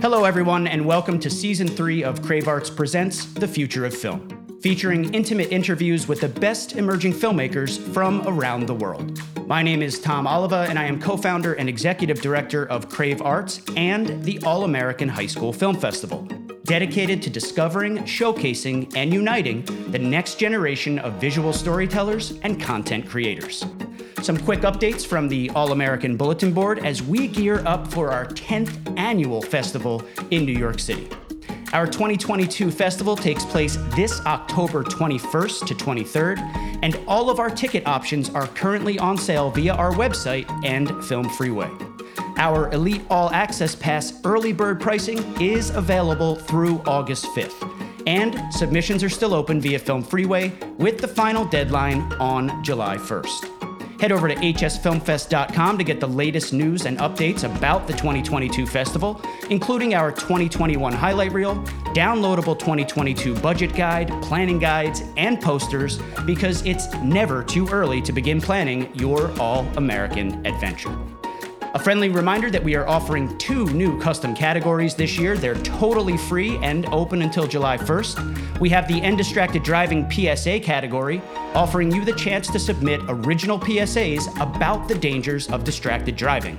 Hello, everyone, and welcome to season three of Crave Arts Presents The Future of Film, featuring intimate interviews with the best emerging filmmakers from around the world. My name is Tom Oliva, and I am co founder and executive director of Crave Arts and the All American High School Film Festival, dedicated to discovering, showcasing, and uniting the next generation of visual storytellers and content creators. Some quick updates from the All American Bulletin Board as we gear up for our 10th annual festival in New York City. Our 2022 festival takes place this October 21st to 23rd, and all of our ticket options are currently on sale via our website and Film Freeway. Our Elite All Access Pass early bird pricing is available through August 5th, and submissions are still open via Film Freeway with the final deadline on July 1st. Head over to hsfilmfest.com to get the latest news and updates about the 2022 festival, including our 2021 highlight reel, downloadable 2022 budget guide, planning guides, and posters, because it's never too early to begin planning your all American adventure. A friendly reminder that we are offering two new custom categories this year. They're totally free and open until July 1st. We have the End Distracted Driving PSA category, offering you the chance to submit original PSAs about the dangers of distracted driving.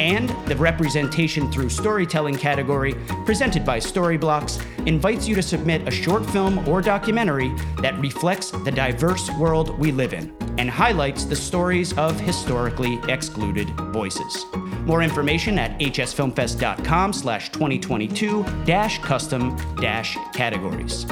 And the Representation Through Storytelling category, presented by Storyblocks, invites you to submit a short film or documentary that reflects the diverse world we live in and highlights the stories of historically excluded voices. More information at hsfilmfest.com slash 2022 dash custom dash categories.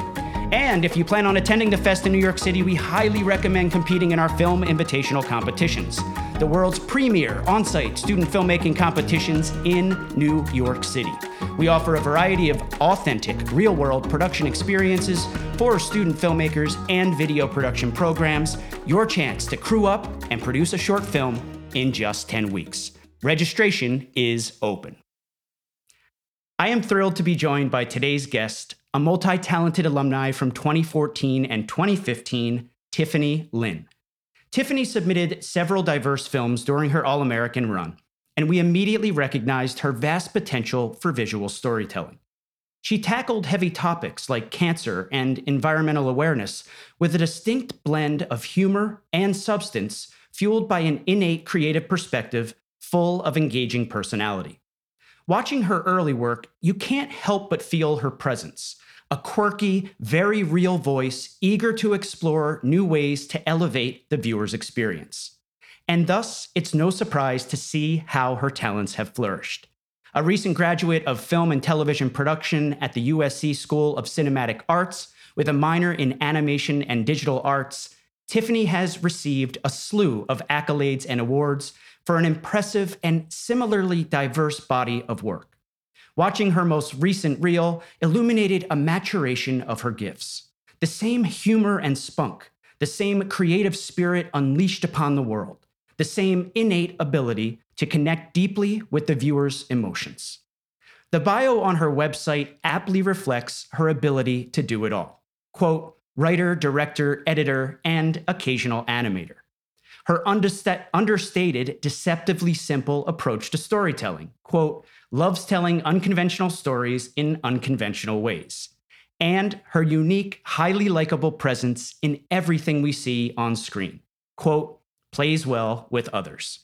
And if you plan on attending the Fest in New York City, we highly recommend competing in our film invitational competitions, the world's premier on site student filmmaking competitions in New York City. We offer a variety of authentic, real world production experiences for student filmmakers and video production programs. Your chance to crew up and produce a short film in just 10 weeks. Registration is open. I am thrilled to be joined by today's guest, a multi talented alumni from 2014 and 2015, Tiffany Lin. Tiffany submitted several diverse films during her All American run, and we immediately recognized her vast potential for visual storytelling. She tackled heavy topics like cancer and environmental awareness with a distinct blend of humor and substance fueled by an innate creative perspective full of engaging personality. Watching her early work, you can't help but feel her presence a quirky, very real voice, eager to explore new ways to elevate the viewer's experience. And thus, it's no surprise to see how her talents have flourished. A recent graduate of film and television production at the USC School of Cinematic Arts with a minor in animation and digital arts, Tiffany has received a slew of accolades and awards for an impressive and similarly diverse body of work. Watching her most recent reel illuminated a maturation of her gifts. The same humor and spunk, the same creative spirit unleashed upon the world, the same innate ability to connect deeply with the viewer's emotions. The bio on her website aptly reflects her ability to do it all. Quote, writer, director, editor, and occasional animator. Her understated, deceptively simple approach to storytelling. Quote, loves telling unconventional stories in unconventional ways, and her unique, highly likable presence in everything we see on screen. Quote, plays well with others.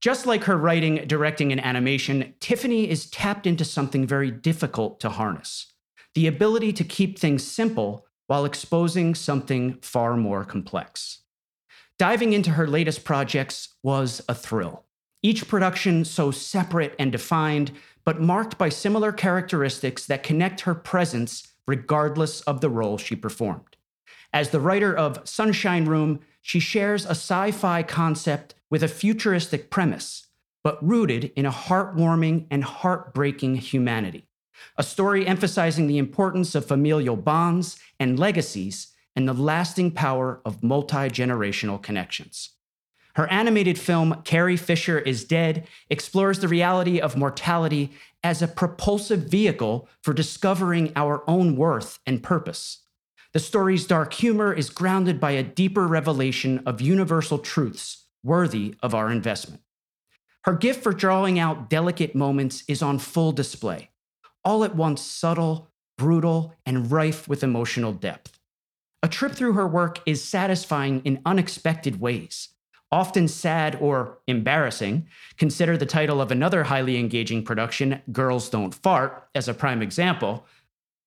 Just like her writing, directing, and animation, Tiffany is tapped into something very difficult to harness the ability to keep things simple while exposing something far more complex. Diving into her latest projects was a thrill. Each production so separate and defined, but marked by similar characteristics that connect her presence regardless of the role she performed. As the writer of Sunshine Room, she shares a sci fi concept with a futuristic premise, but rooted in a heartwarming and heartbreaking humanity. A story emphasizing the importance of familial bonds and legacies and the lasting power of multi generational connections. Her animated film, Carrie Fisher is Dead, explores the reality of mortality as a propulsive vehicle for discovering our own worth and purpose. The story's dark humor is grounded by a deeper revelation of universal truths worthy of our investment. Her gift for drawing out delicate moments is on full display, all at once subtle, brutal, and rife with emotional depth. A trip through her work is satisfying in unexpected ways, often sad or embarrassing. Consider the title of another highly engaging production, Girls Don't Fart, as a prime example.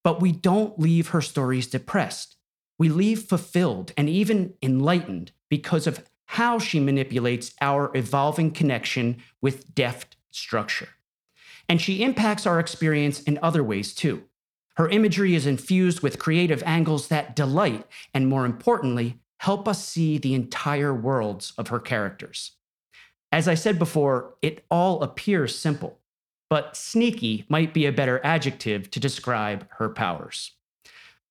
But we don't leave her stories depressed. We leave fulfilled and even enlightened because of how she manipulates our evolving connection with deft structure. And she impacts our experience in other ways too. Her imagery is infused with creative angles that delight and, more importantly, help us see the entire worlds of her characters. As I said before, it all appears simple, but sneaky might be a better adjective to describe her powers.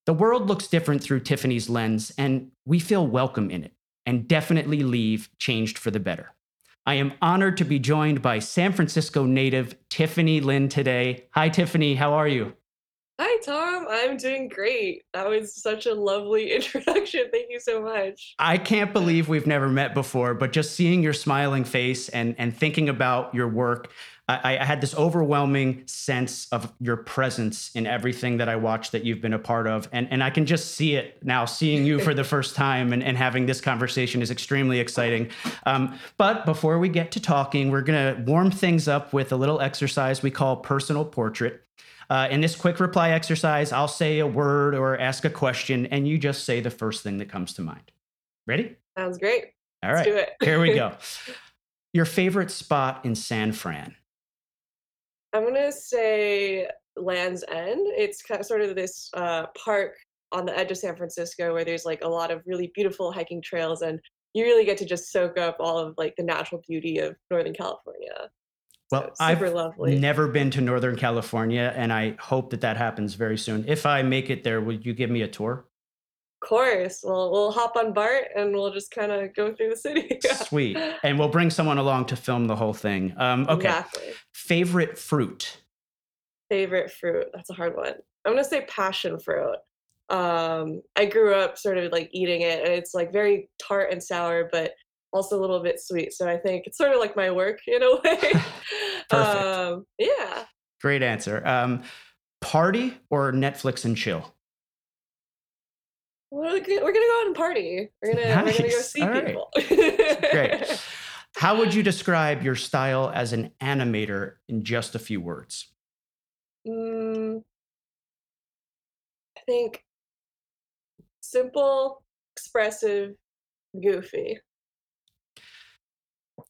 The world looks different through Tiffany's lens, and we feel welcome in it and definitely leave changed for the better. I am honored to be joined by San Francisco native Tiffany Lin today. Hi, Tiffany. How are you? Hi, Tom. I'm doing great. That was such a lovely introduction. Thank you so much. I can't believe we've never met before, but just seeing your smiling face and, and thinking about your work, I, I, had this overwhelming sense of your presence in everything that I watched that you've been a part of. And, and I can just see it now, seeing you for the first time and, and having this conversation is extremely exciting. Um, but before we get to talking, we're going to warm things up with a little exercise we call personal portrait. Uh, in this quick reply exercise, I'll say a word or ask a question, and you just say the first thing that comes to mind. Ready? Sounds great. All right. Let's do it. Here we go. Your favorite spot in San Fran? I'm going to say Land's End. It's kind of sort of this uh, park on the edge of San Francisco where there's like a lot of really beautiful hiking trails and you really get to just soak up all of like the natural beauty of Northern California. Well, I've lovely. never been to Northern California, and I hope that that happens very soon. If I make it there, would you give me a tour? Of course. Well, we'll hop on BART and we'll just kind of go through the city. Sweet. And we'll bring someone along to film the whole thing. Um, okay. Exactly. Favorite fruit? Favorite fruit? That's a hard one. I'm going to say passion fruit. Um, I grew up sort of like eating it, and it's like very tart and sour, but also a little bit sweet. So I think it's sort of like my work in a way. Perfect. Um, yeah. Great answer. Um, party or Netflix and chill? We're gonna, we're gonna go out and party. We're gonna nice. we're gonna go see All people. Right. Great. How would you describe your style as an animator in just a few words? Mm, I think simple, expressive, goofy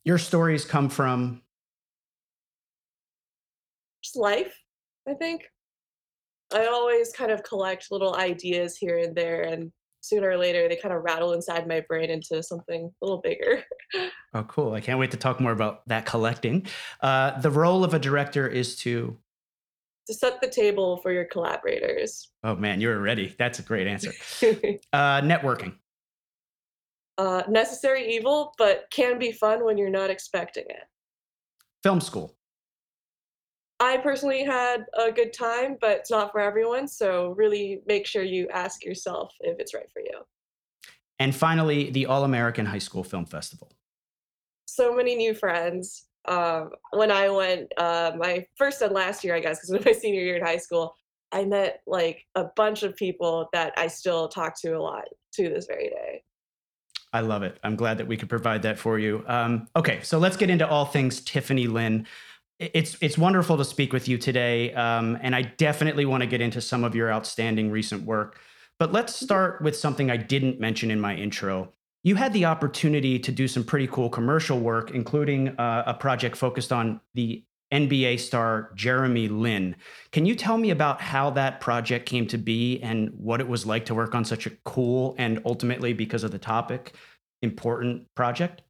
your stories come from just life, I think. I always kind of collect little ideas here and there, and sooner or later they kind of rattle inside my brain into something a little bigger. oh, cool. I can't wait to talk more about that collecting. Uh, the role of a director is to to set the table for your collaborators. Oh man, you're ready. That's a great answer. uh, networking uh, necessary evil, but can be fun when you're not expecting it. Film school. I personally had a good time, but it's not for everyone. So really make sure you ask yourself if it's right for you. And finally, the All American High School Film Festival. So many new friends. Um, when I went, uh, my first and last year, I guess, because it was my senior year in high school, I met like a bunch of people that I still talk to a lot to this very day. I love it. I'm glad that we could provide that for you. Um, okay, so let's get into all things Tiffany Lin. It's it's wonderful to speak with you today, um, and I definitely want to get into some of your outstanding recent work. But let's start with something I didn't mention in my intro. You had the opportunity to do some pretty cool commercial work, including uh, a project focused on the NBA star Jeremy Lin. Can you tell me about how that project came to be and what it was like to work on such a cool and ultimately, because of the topic, important project?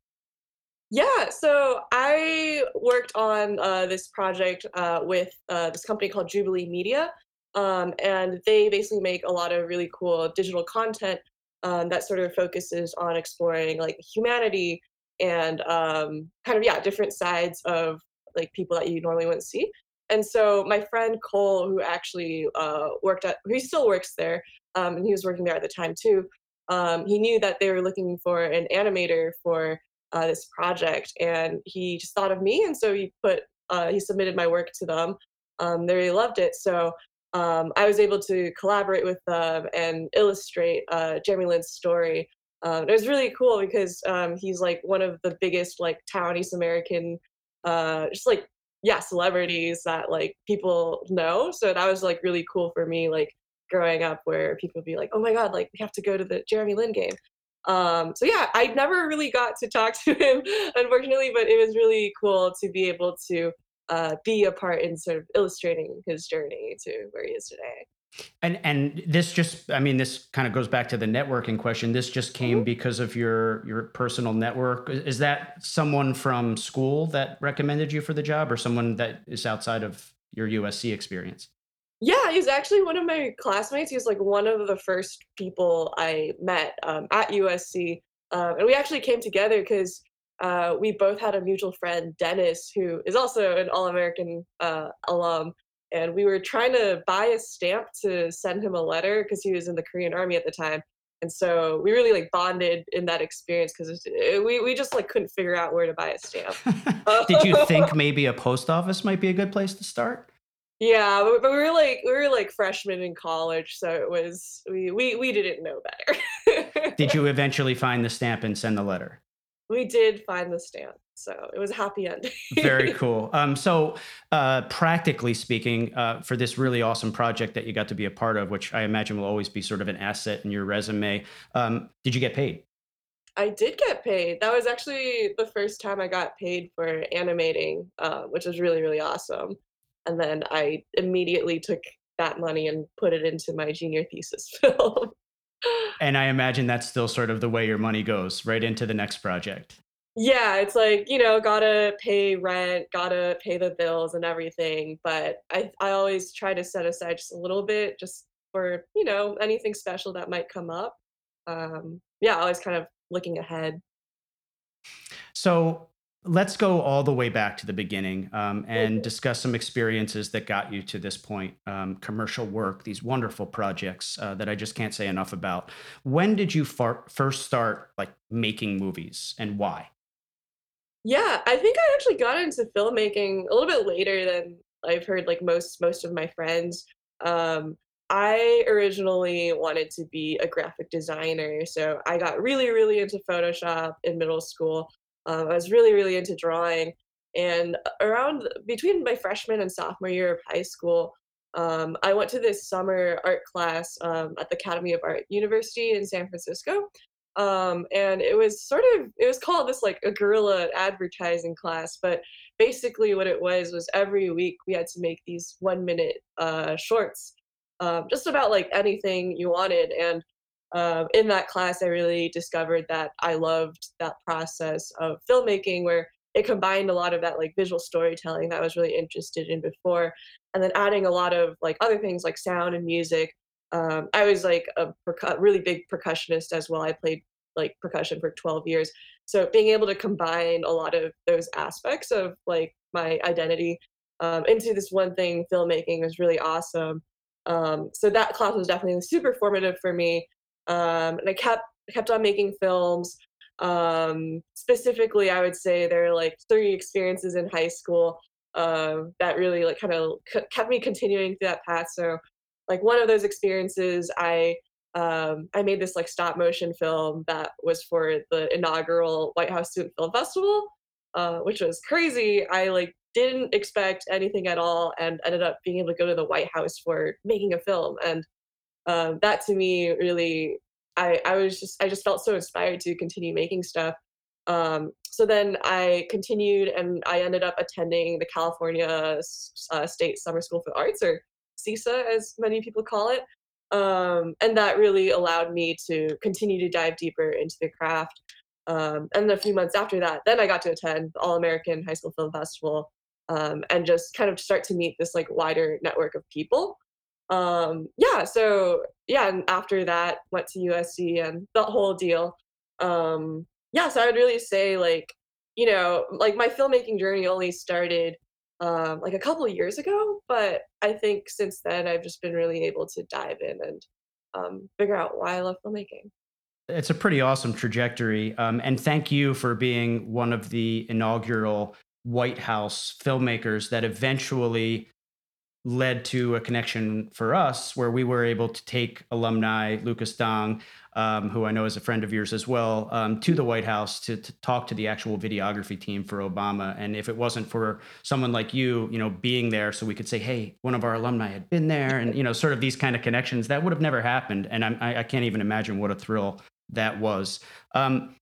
Yeah, so I worked on uh, this project uh, with uh, this company called Jubilee Media. Um, and they basically make a lot of really cool digital content um, that sort of focuses on exploring like humanity and um, kind of, yeah, different sides of like people that you normally wouldn't see. And so my friend Cole, who actually uh, worked at, he still works there, um, and he was working there at the time too. Um, he knew that they were looking for an animator for uh, this project, and he just thought of me, and so he put uh, he submitted my work to them. Um, they really loved it, so um, I was able to collaborate with them and illustrate uh, Jeremy Lin's story. Um, it was really cool because um, he's like one of the biggest like East American, uh, just like yeah, celebrities that like people know. So that was like really cool for me, like growing up, where people would be like, "Oh my god, like we have to go to the Jeremy Lin game." Um, so yeah, I never really got to talk to him, unfortunately, but it was really cool to be able to uh, be a part in sort of illustrating his journey to where he is today. And and this just I mean this kind of goes back to the networking question. This just came mm-hmm. because of your your personal network. Is that someone from school that recommended you for the job or someone that is outside of your USC experience? Yeah, he's actually one of my classmates. He's like one of the first people I met um, at USC. Um, and we actually came together because uh, we both had a mutual friend, Dennis, who is also an All American uh, alum. And we were trying to buy a stamp to send him a letter because he was in the Korean Army at the time. And so we really like bonded in that experience because eh, we, we just like couldn't figure out where to buy a stamp. Did you think maybe a post office might be a good place to start? Yeah, but, but we were like we were like freshmen in college, so it was we we, we didn't know better. Did you eventually find the stamp and send the letter? we did find the stamp so it was a happy ending very cool. Um, so uh, practically speaking uh, for this really awesome project that you got to be a part of which i imagine will always be sort of an asset in your resume um, did you get paid? I did get paid. That was actually the first time i got paid for animating uh, which was really really awesome. And then i immediately took that money and put it into my junior thesis film. And I imagine that's still sort of the way your money goes right into the next project. Yeah, it's like, you know, gotta pay rent, gotta pay the bills and everything. But I, I always try to set aside just a little bit just for, you know, anything special that might come up. Um, yeah, always kind of looking ahead. So Let's go all the way back to the beginning um, and discuss some experiences that got you to this point. Um, commercial work, these wonderful projects uh, that I just can't say enough about. When did you far- first start like making movies, and why? Yeah, I think I actually got into filmmaking a little bit later than I've heard like most most of my friends. Um, I originally wanted to be a graphic designer, so I got really, really into Photoshop in middle school. Um, I was really, really into drawing. And around between my freshman and sophomore year of high school, um, I went to this summer art class um, at the Academy of Art University in San Francisco. Um, and it was sort of, it was called this like a guerrilla advertising class, but basically what it was was every week we had to make these one minute uh, shorts, um, just about like anything you wanted. And um, in that class, I really discovered that I loved that process of filmmaking where it combined a lot of that like visual storytelling that I was really interested in before, and then adding a lot of like other things like sound and music. Um, I was like a percu- really big percussionist as well. I played like percussion for 12 years. So being able to combine a lot of those aspects of like my identity um, into this one thing, filmmaking, was really awesome. Um, so that class was definitely super formative for me um, and I kept kept on making films. Um, specifically, I would say there are like three experiences in high school uh, that really like kind of kept me continuing through that path. So, like one of those experiences, I um, I made this like stop motion film that was for the inaugural White House Student Film Festival, uh, which was crazy. I like didn't expect anything at all, and ended up being able to go to the White House for making a film. And um, that to me really I, I was just I just felt so inspired to continue making stuff. Um, so then I continued and I ended up attending the California uh, State Summer School for the Arts, or CSSA as many people call it. Um, and that really allowed me to continue to dive deeper into the craft. Um, and a few months after that, then I got to attend the All American High School Film Festival um, and just kind of start to meet this like wider network of people um, yeah, so yeah, and after that went to USC and the whole deal. Um, yeah, so I would really say like, you know, like my filmmaking journey only started um, like a couple of years ago, but I think since then I've just been really able to dive in and um, figure out why I love filmmaking. it's a pretty awesome trajectory. Um, and thank you for being one of the inaugural White House filmmakers that eventually led to a connection for us where we were able to take alumni Lucas Dong, um, who I know is a friend of yours as well, um, to the White House to, to talk to the actual videography team for Obama. And if it wasn't for someone like you, you know, being there, so we could say, "Hey, one of our alumni had been there," and you know, sort of these kind of connections that would have never happened. And I'm, I, I can't even imagine what a thrill that was. Um,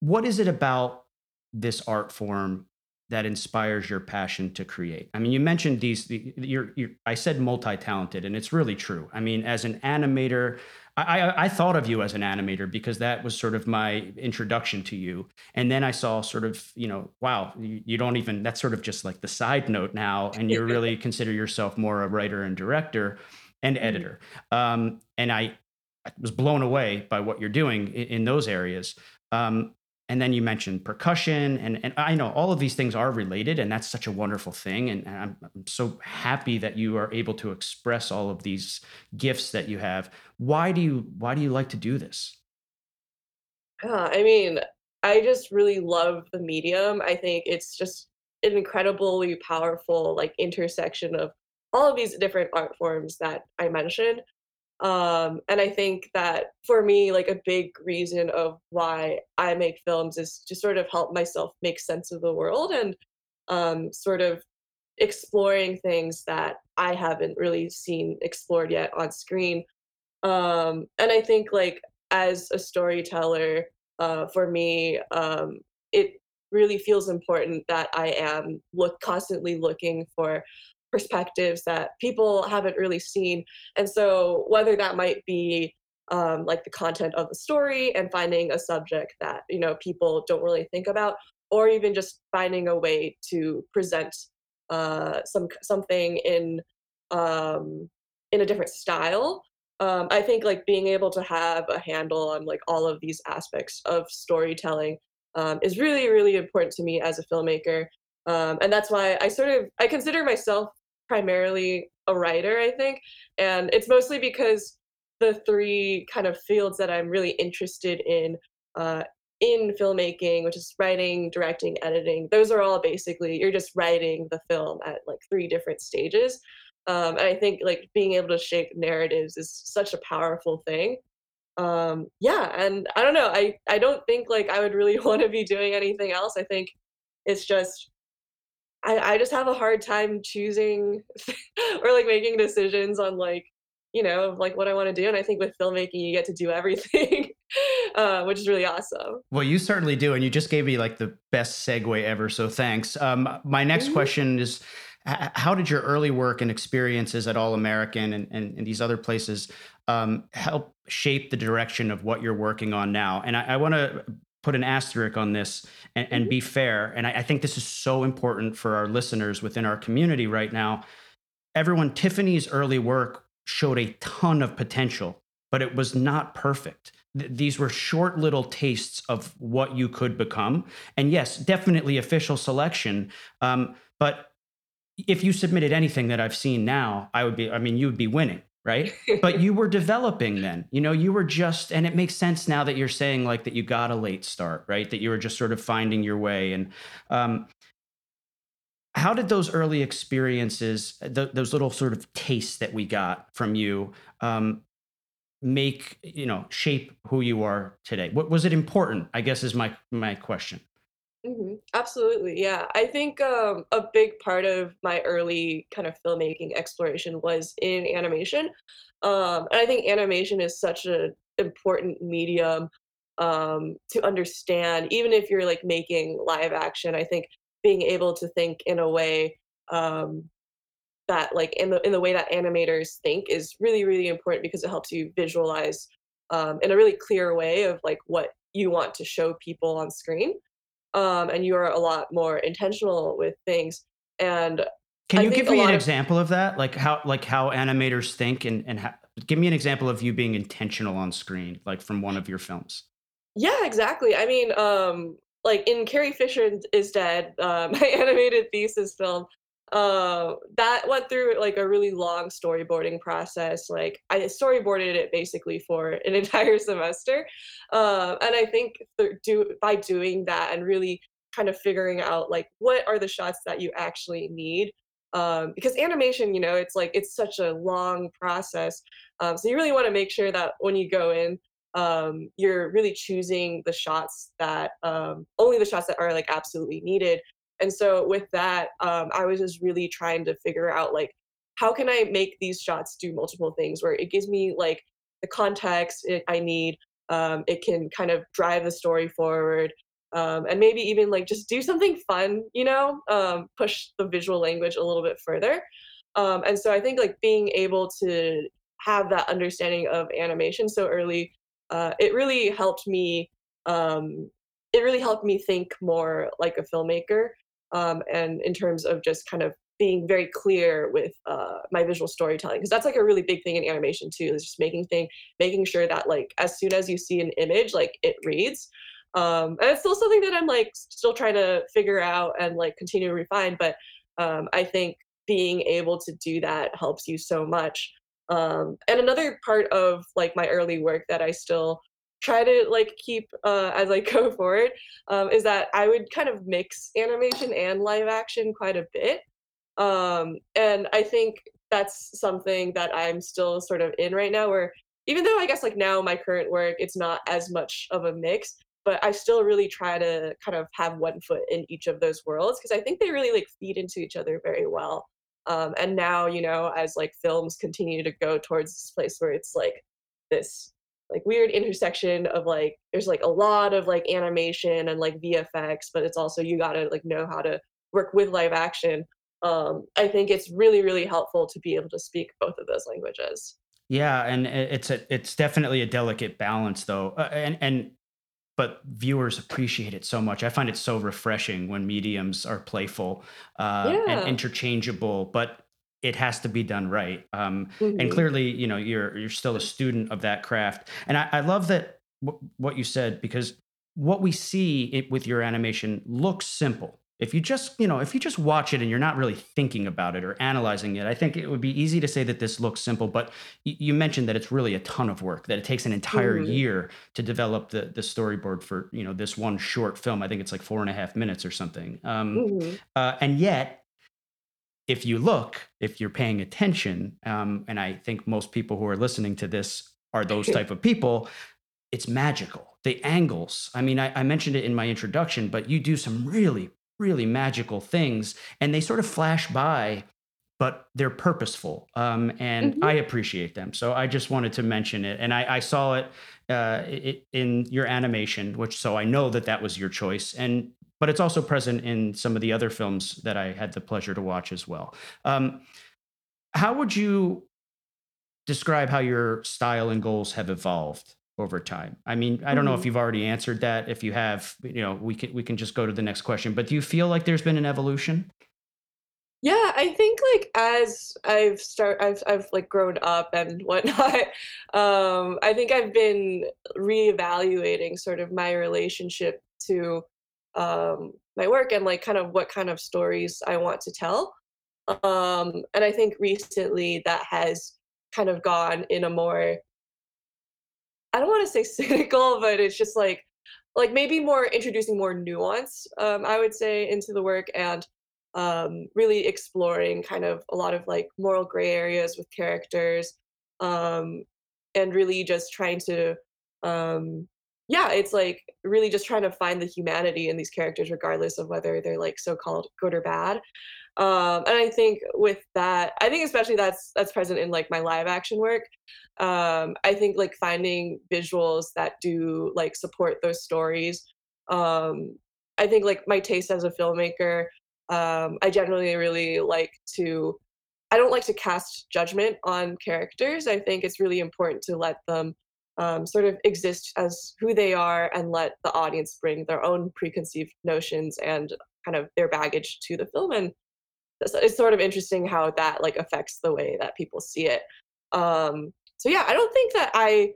what is it about this art form that inspires your passion to create? I mean, you mentioned these. You're, you're I said multi-talented, and it's really true. I mean, as an animator, I, I, I thought of you as an animator because that was sort of my introduction to you, and then I saw sort of, you know, wow, you, you don't even. That's sort of just like the side note now, and you really consider yourself more a writer and director and mm-hmm. editor. Um, and I, I was blown away by what you're doing in, in those areas. Um, and then you mentioned percussion and, and i know all of these things are related and that's such a wonderful thing. And, and I'm, I'm, so happy that you are able to express all of these gifts that you have. Why do you why do you like to do this? Yeah, i mean i just really love the medium. I think it's just an incredibly powerful like intersection of all of these different art forms that i mentioned um, and I think that for me, like a big reason of why I make films is to sort of help myself make sense of the world and um, sort of exploring things that I haven't really seen explored yet on screen. Um, and I think like as a storyteller, uh, for me, um, it really feels important that I am look constantly looking for perspectives that people haven't really seen. And so, whether that might be um, like the content of the story and finding a subject that you know people don't really think about, or even just finding a way to present uh, some something in um, in a different style. Um, I think like being able to have a handle on like all of these aspects of storytelling um, is really really important to me as a filmmaker um, and that's why i sort of i consider myself primarily a writer, I think. And it's mostly because the three kind of fields that I'm really interested in uh, in filmmaking, which is writing, directing, editing, those are all basically you're just writing the film at like three different stages. Um, and I think like being able to shape narratives is such a powerful thing. Um, yeah, and I don't know. I I don't think like I would really want to be doing anything else. I think it's just I, I just have a hard time choosing or like making decisions on like you know like what I want to do. And I think with filmmaking, you get to do everything, uh, which is really awesome. Well, you certainly do, and you just gave me like the best segue ever. So thanks. Um, my next mm-hmm. question is. How did your early work and experiences at All American and, and, and these other places um, help shape the direction of what you're working on now? And I, I want to put an asterisk on this and, and mm-hmm. be fair. And I, I think this is so important for our listeners within our community right now. Everyone, Tiffany's early work showed a ton of potential, but it was not perfect. Th- these were short little tastes of what you could become. And yes, definitely official selection. Um, but if you submitted anything that I've seen now, I would be, I mean, you would be winning right? but you were developing then. You know, you were just and it makes sense now that you're saying like that you got a late start, right? That you were just sort of finding your way and um how did those early experiences, th- those little sort of tastes that we got from you, um, make you know shape who you are today? What was it important? I guess is my my question. Hmm Absolutely, yeah. I think um, a big part of my early kind of filmmaking exploration was in animation, um, and I think animation is such an important medium um, to understand. Even if you're like making live action, I think being able to think in a way um, that, like in the in the way that animators think, is really really important because it helps you visualize um, in a really clear way of like what you want to show people on screen um, and you're a lot more intentional with things. And can you give me an of, example of that? Like how like how animators think and and how, give me an example of you being intentional on screen, like from one of your films. Yeah, exactly. I mean, um, like in Carrie Fisher is Dead, uh, my animated thesis film. Uh, that went through like a really long storyboarding process. Like I storyboarded it basically for an entire semester, uh, and I think do by doing that and really kind of figuring out like what are the shots that you actually need um, because animation you know it's like it's such a long process um, so you really want to make sure that when you go in um, you're really choosing the shots that um, only the shots that are like absolutely needed and so with that um, i was just really trying to figure out like how can i make these shots do multiple things where it gives me like the context it, i need um, it can kind of drive the story forward um, and maybe even like just do something fun you know um, push the visual language a little bit further. Um, and so i think like being able to have that understanding of animation so early uh, it really helped me um, it really helped me think more like a filmmaker um, and in terms of just kind of being very clear with uh, my visual storytelling because that's like a really big thing in animation too is just making thing making sure that like as soon as you see an image like it reads. Um, and it's still something that i'm like still trying to figure out and like continue to refine but um, i think being able to do that helps you so much. Um, and another part of like my early work that i still try to like keep uh, as i go forward um, is that i would kind of mix animation and live action quite a bit um, and i think that's something that i'm still sort of in right now where even though i guess like now my current work it's not as much of a mix but I still really try to kind of have one foot in each of those worlds because I think they really like feed into each other very well. Um, and now, you know, as like films continue to go towards this place where it's like this like weird intersection of like there's like a lot of like animation and like VFX, but it's also you gotta like know how to work with live action. Um, I think it's really really helpful to be able to speak both of those languages. Yeah, and it's a it's definitely a delicate balance though, uh, and and but viewers appreciate it so much. I find it so refreshing when mediums are playful uh, and interchangeable, but it has to be done right. Um, and hmm clearly, you know, you're you're still a student of that craft. And I, I love that w- what you said because what we see it, with your animation looks simple. If you just, you know, if you just watch it and you're not really thinking about it or analyzing it, I think it would be easy to say that this looks simple. But y- you mentioned that it's really a ton of work. That it takes an entire hmm year to develop the the storyboard for you know this one short film. I think it's like four and a half minutes or something. Um, hmm uh, and yet, if you look, if you're paying attention, um, and I think most people who are listening to this are those type of people, it's magical. The angles. I mean, I, I mentioned it in my introduction, but you do some really, really magical things, and they sort of flash by but they're purposeful um, and i hmm appreciate them so i just wanted to mention it and i, I saw it, uh, it in your animation which so i know that that was your choice and but it's also present in some of the other films that i had the pleasure to watch as well. Um, how would you describe how your style and goals have evolved over time? I mean i don't know if hmm you've already answered that. If you have you know we can we can just go to the next question but do you feel like there's been an evolution? Yeah, I think like as I've start I've I've like grown up and whatnot, um, I think I've been reevaluating sort of my relationship to um my work and like kind of what kind of stories I want to tell. Um, and I think recently that has kind of gone in a more I don't want to say cynical, but it's just like like maybe more introducing more nuance, um, I would say, into the work and um, really exploring kind of a lot of like moral gray areas with characters um, and really just trying to um, yeah it's like really just trying to find the humanity in these characters regardless of whether they're like so-called good or bad um, and I think with that, I think especially that's that's present in like my live action work. Um, I think like finding visuals that do like support those stories. Um, I think like my taste as a filmmaker, um, I generally really like to. I don't like to cast judgment on characters. I think it's really important to let them um, sort of exist as who they are and let the audience bring their own preconceived notions and kind of their baggage to the film and it's sort of interesting how that like affects the way that people see it. Um, so yeah, I don't think that I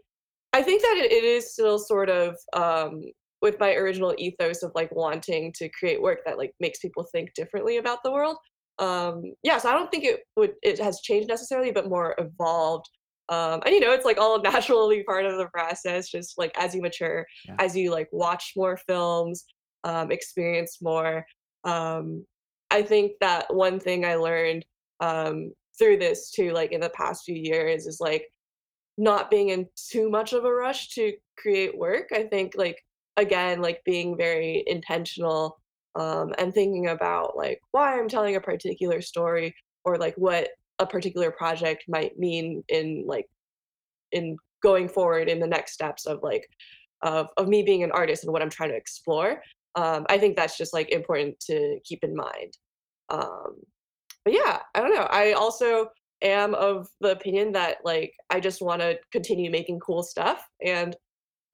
I think that it, it is still sort of um, with my original ethos of like wanting to create work that like makes people think differently about the world. um, yeah, so I don't think it would it has changed necessarily, but more evolved. Um, and you know, it's like all naturally part of the process, just like as you mature, Yeah. as you like watch more films, um, experience more. Um, I think that one thing I learned um, through this too, like in the past few years, is like not being in too much of a rush to create work. I think like again, like being very intentional um, and thinking about like why I'm telling a particular story or like what a particular project might mean in like in going forward in the next steps of like of of me being an artist and what I'm trying to explore. Um, I think that's just like important to keep in mind. Um, but yeah, I don't know. I also am of the opinion that like I just want to continue making cool stuff and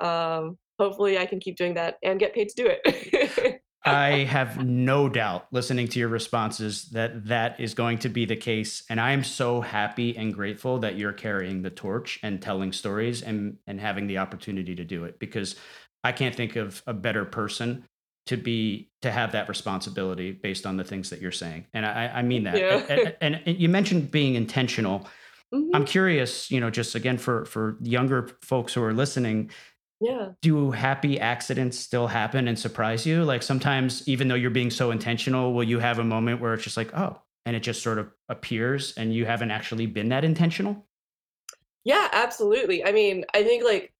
um hopefully I can keep doing that and get paid to do it. I have no doubt listening to your responses that that is going to be the case. And I am so happy and grateful that you're carrying the torch and telling stories and, and having the opportunity to do it because I can't think of a better person to be to have that responsibility based on the things that you're saying. And I, I mean that. Yeah. And, and, and you mentioned being intentional. Mhm, I'm curious, you know, just again for for younger folks who are listening, yeah. do happy accidents still happen and surprise you? Like sometimes, even though you're being so intentional, will you have a moment where it's just like, oh, and it just sort of appears and you haven't actually been that intentional? Yeah, absolutely. I mean, I think like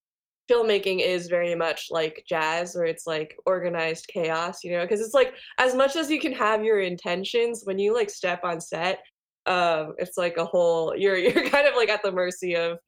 filmmaking is very much like jazz where it's like organized chaos, you know, because it's like as much as you can have your intentions when you like step on set, um it's like a whole you're you're kind of like at the mercy of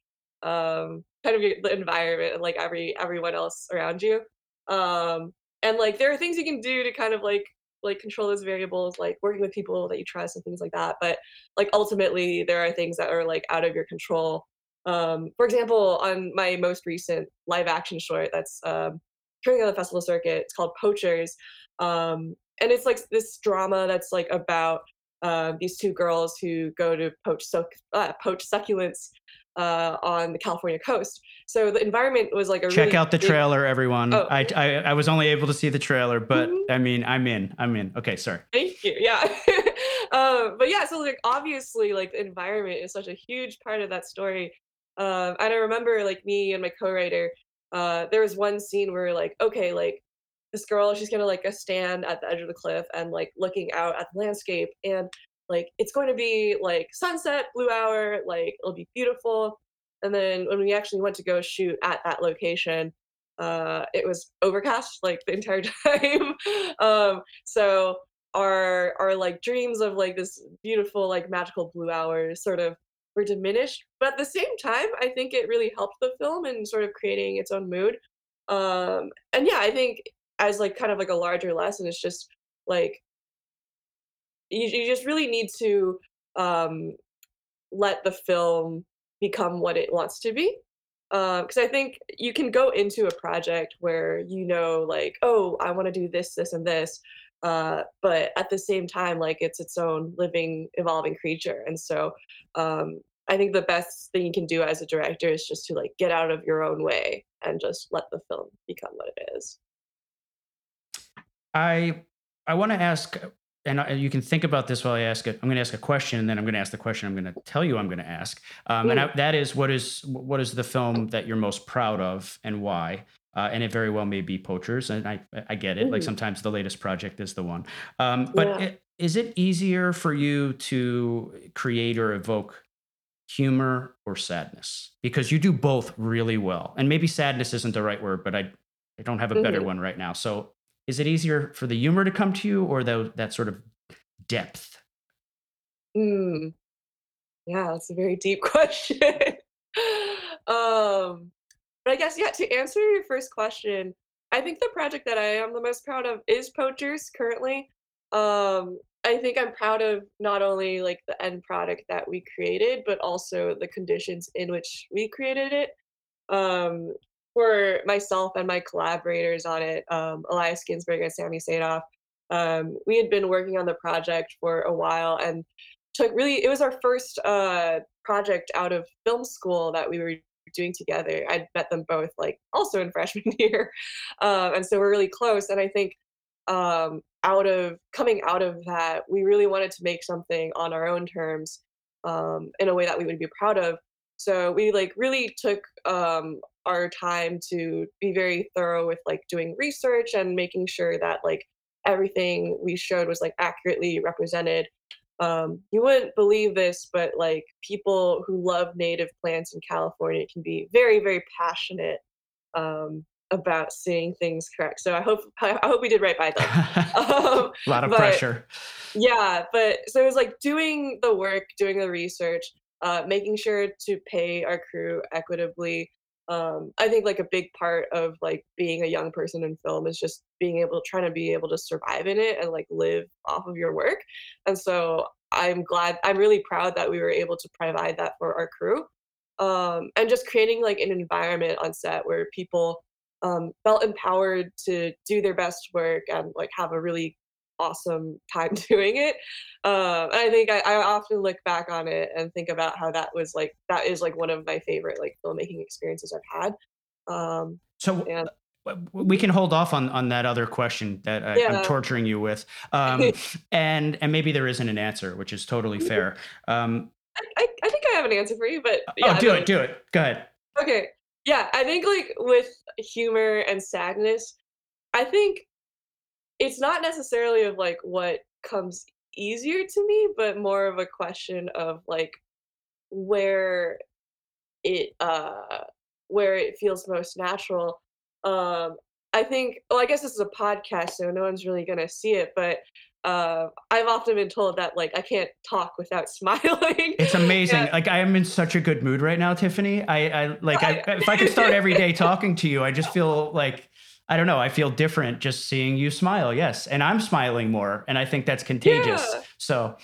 um kind of your, the environment and like every everyone else around you. Um and like there are things you can do to kind of like like control those variables like working with people that you trust and things like that, but like ultimately there are things that are like out of your control um, for example, on my most recent live action short that's um, touring on the festival circuit, it's called Poachers. Um, and it's like this drama that's like about uh, these two girls who go to poach, suc- uh, poach succulents uh, on the California coast. So the environment was like a Check really out the big- trailer, everyone. Oh. I, I I was only able to see the trailer, but Mhm. I mean, I'm in. I'm in. Okay, sorry. Thank you. Yeah. um, but yeah, so like obviously like the environment is such a huge part of that story. Um, and I remember like me and my co-writer, uh, there was one scene where like, okay, like this girl, she's gonna like a stand at the edge of the cliff and like looking out at the landscape and like it's going to be like sunset, blue hour, like it'll be beautiful. And then when we actually went to go shoot at that location, uh, it was overcast like the entire time. um, so our our like dreams of like this beautiful like magical blue hour sort of were diminished but at the same time i think it really helped the film in sort of creating its own mood um and yeah i think as like kind of like a larger lesson it's just like you, you just really need to um let the film become what it wants to be because I think you can go into a project where you know, like, oh, I want to do this, this, and this, uh, but at the same time, like, it's its own living, evolving creature, and so um, I think the best thing you can do as a director is just to like get out of your own way and just let the film become what it is. I I want to ask, and you can think about this while I ask it. I'm going to ask a question, and then I'm going to ask the question. I'm going to tell you I'm going to ask, um, and I, that is what is what is the film that you're most proud of, and why? Uh, and it very well may be Poachers, and I I get it. Like Mhm. sometimes the latest project is the one, um, but Yeah. it, is it easier for you to create or evoke humor or sadness? Because you do both really well, and maybe sadness isn't the right word, but I I don't have a better Mhm. one right now. So is it easier for the humor to come to you or tho- that sort of depth? Mm, yeah, that's a very deep question. um, but I guess yeah, to answer your first question, I think the project that I am the most proud of is Poachers currently. Um, I think I'm proud of not only like the end product that we created, but also the conditions in which we created it. Um, for myself and my collaborators on it, um, Elias Ginsberg and Sammy Sadoff, um, we had been working on the project for a while and took really it was our first uh, project out of film school that we were doing together. I'd met them both like also in freshman year, um, and so we're really close. And I think um, out of coming out of that, we really wanted to make something on our own terms um, in a way that we would be proud of. So we like really took um, our time to be very thorough with like doing research and making sure that like everything we showed was like accurately represented. Um, you wouldn't believe this, but like people who love native plants in California can be very, very passionate um, about seeing things correct. So I hope I hope we did right by them. um, a lot of but pressure. yeah, but so it was like doing the work, doing the research, uh, making sure to pay our crew equitably. Um, I think like a big part of like being a young person in film is just being able, trying to be able to survive in it and like live off of your work. And so I'm glad, I'm really proud that we were able to provide that for our crew. Um, and just creating like an environment on set where people um, felt empowered to do their best work and like have a really awesome time doing it. Um, and I think I, I often look back on it and think about how that was like that is like one of my favorite like filmmaking experiences I've had. Um, so and we can hold off on on that other question that I, yeah, am torturing you with, um, and and maybe there isn't an answer, which is totally fair. Um, I, I think I have an answer for you, but yeah, oh, I do mean, it, do it. Go ahead. okay, yeah, I think like with humor and sadness, I think it's not necessarily of like what comes easier to me, but more of a question of like where it uh where it feels most natural. Um I think well I guess this is a podcast so no one's really to see it, but uh I've often been told that like I can't talk without smiling. It's amazing. yeah. Like I am in such a good mood right now, Tiffany. I, I like I, if I could start every day talking to you, I just feel like I don't know. I feel different just seeing you smile. Yes, and I'm smiling more, and I think that's contagious. Yeah. So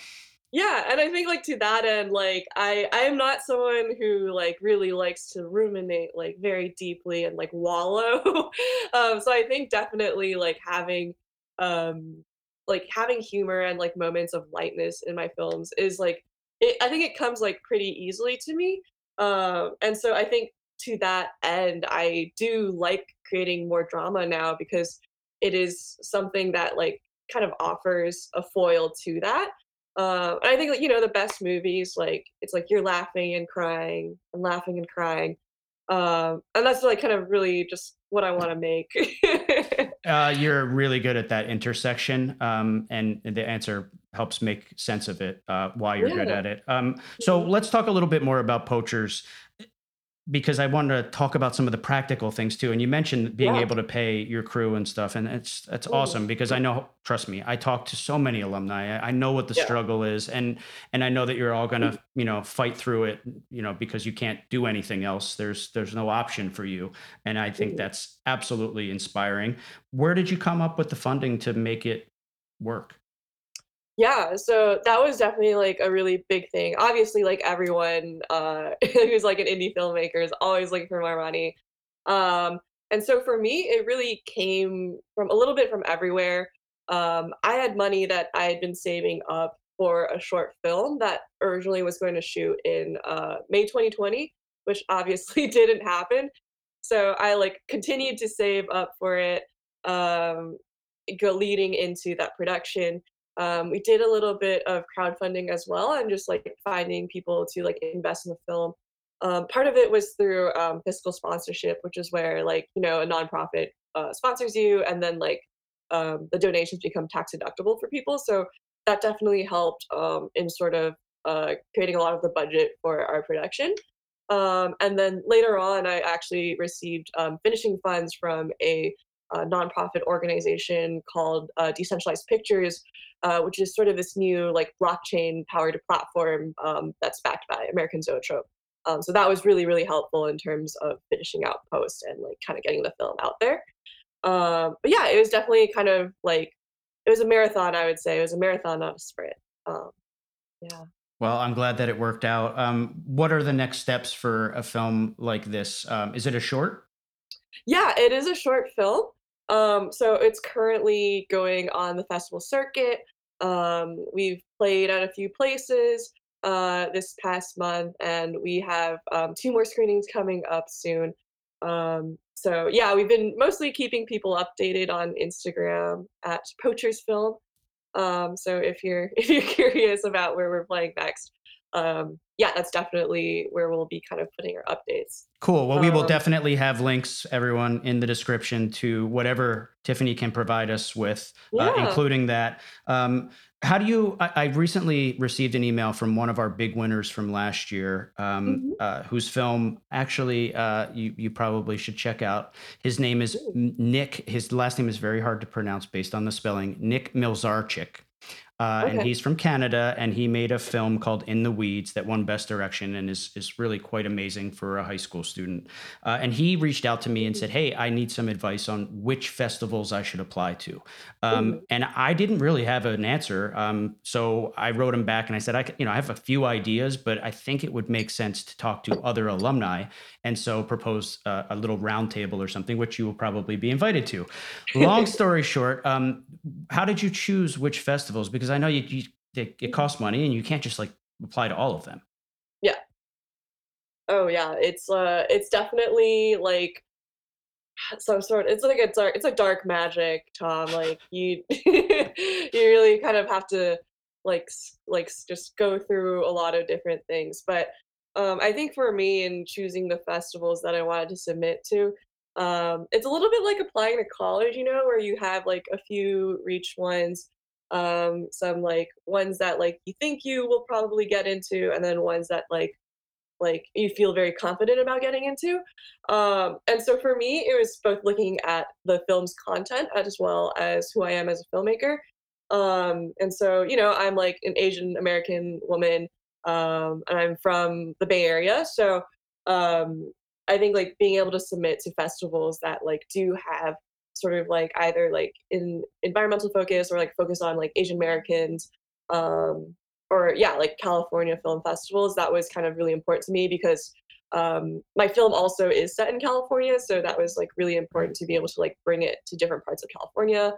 Yeah, and I think like to that end, like I I am not someone who like really likes to ruminate like very deeply and like wallow. um, so I think definitely like having um like having humor and like moments of lightness in my films is like it, I think it comes like pretty easily to me. Um, and so I think to that end, I do like creating more drama now because it is something that like kind of offers a foil to that. And I think you know the best movies like it's like you're laughing and crying and laughing and crying, um, and that's like kind of really just what I want to make. uh, you're really good at that intersection, um, and the answer helps make sense of it. Uh, why you're good at it. Um, so Mhm. let's talk a little bit more about poachers. Because I wanted to talk about some of the practical things too. And you mentioned being Yeah. able to pay your crew and stuff, and it's that's awesome because I know, trust me, I talk to so many alumni. I, I know what the Yeah. struggle is, and and I know that you're all gonna you know fight through it, you know, because you can't do anything else. There's there's no option for you, and I think Mhm. that's absolutely inspiring. Where did you come up with the funding to make it work? Yeah, so that was definitely like a really big thing. Obviously, like everyone uh, who's like an indie filmmaker is always looking for more money. Um, and so for me, it really came from a little bit from everywhere. Um, I had money that I had been saving up for a short film that originally was going to shoot in uh, May 2020, which obviously didn't happen. So I like continued to save up for it, um, go leading into that production um, we did a little bit of crowdfunding as well and just like finding people to like invest in the film. Um, part of it was through um, fiscal sponsorship, which is where like you know a nonprofit uh, sponsors you, and then like um, the donations become tax deductible for people. So that definitely helped um, in sort of uh, creating a lot of the budget for our production. Um, and then later on, I actually received finishing funds from a, uh nonprofit organization called uh, Decentralized Pictures, uh, which is sort of this new like blockchain powered platform um, that's backed by American Zoetrope. Um, so that was really really helpful in terms of finishing out post and like kind of getting the film out there. Um, but yeah, it was definitely kind of like it was a marathon. I would say it was a marathon, not a sprint. Um, yeah. Well, I'm glad that it worked out. Um, what are the next steps for a film like this? Um, is it a short? Yeah, it is a short film. Um, so it's currently going on the festival circuit. Um, we've played at a few places uh, this past month, and we have um, two more screenings coming up soon. Um, so yeah, we've been mostly keeping people updated on Instagram at Poachers Film. Um, so if you're if you're curious about where we're playing next, um, yeah, that's definitely where we'll be kind of putting our updates. Cool. Well, we will Um, definitely have links, everyone, in the description to whatever Tiffany can provide us with, uh, including that. Um, how do you? I, I recently received an email from one of our big winners from last year, um, hmm uh, whose film actually uh, you you probably should check out. His name is Nick. His last name is very hard to pronounce based on the spelling. Nick Milzarchik. Uh, and he's from Canada, and he made a film called In the Weeds that won Best Direction and is is really quite amazing for a high school student. Uh, and he reached out to me and said, "Hey, I need some advice on which festivals I should apply to." Um, and I didn't really have an answer, um, so I wrote him back and I said, "I, you know, I have a few ideas, but I think it would make sense to talk to other alumni, and so propose uh, a little roundtable or something, which you will probably be invited to." Long story short, um, how did you choose which festivals? Because I know you, you it, costs money, and you can't just like apply to all of them. Yeah. Oh yeah. It's uh it's definitely like some sort it's like a dark it's like dark magic, Tom. Like you you really kind of have to like like just go through a lot of different things. But um I think for me in choosing the festivals that I wanted to submit to, um it's a little bit like applying to college, you know, where you have like a few reach ones um some like ones that like you think you will probably get into and then ones that like like you feel very confident about getting into. Um, and so for me, it was both looking at the film's content as well as who I am as a filmmaker. Um, and so, you know, I'm like an Asian American woman, um, and I'm from the Bay Area. So um, I think like being able to submit to festivals that like do have sort of like either like in environmental focus or like focus on like Asian Americans um, or yeah, like California film festivals. That was kind of really important to me because um, my film also is set in California, so that was like really important to be able to like bring it to different parts of California.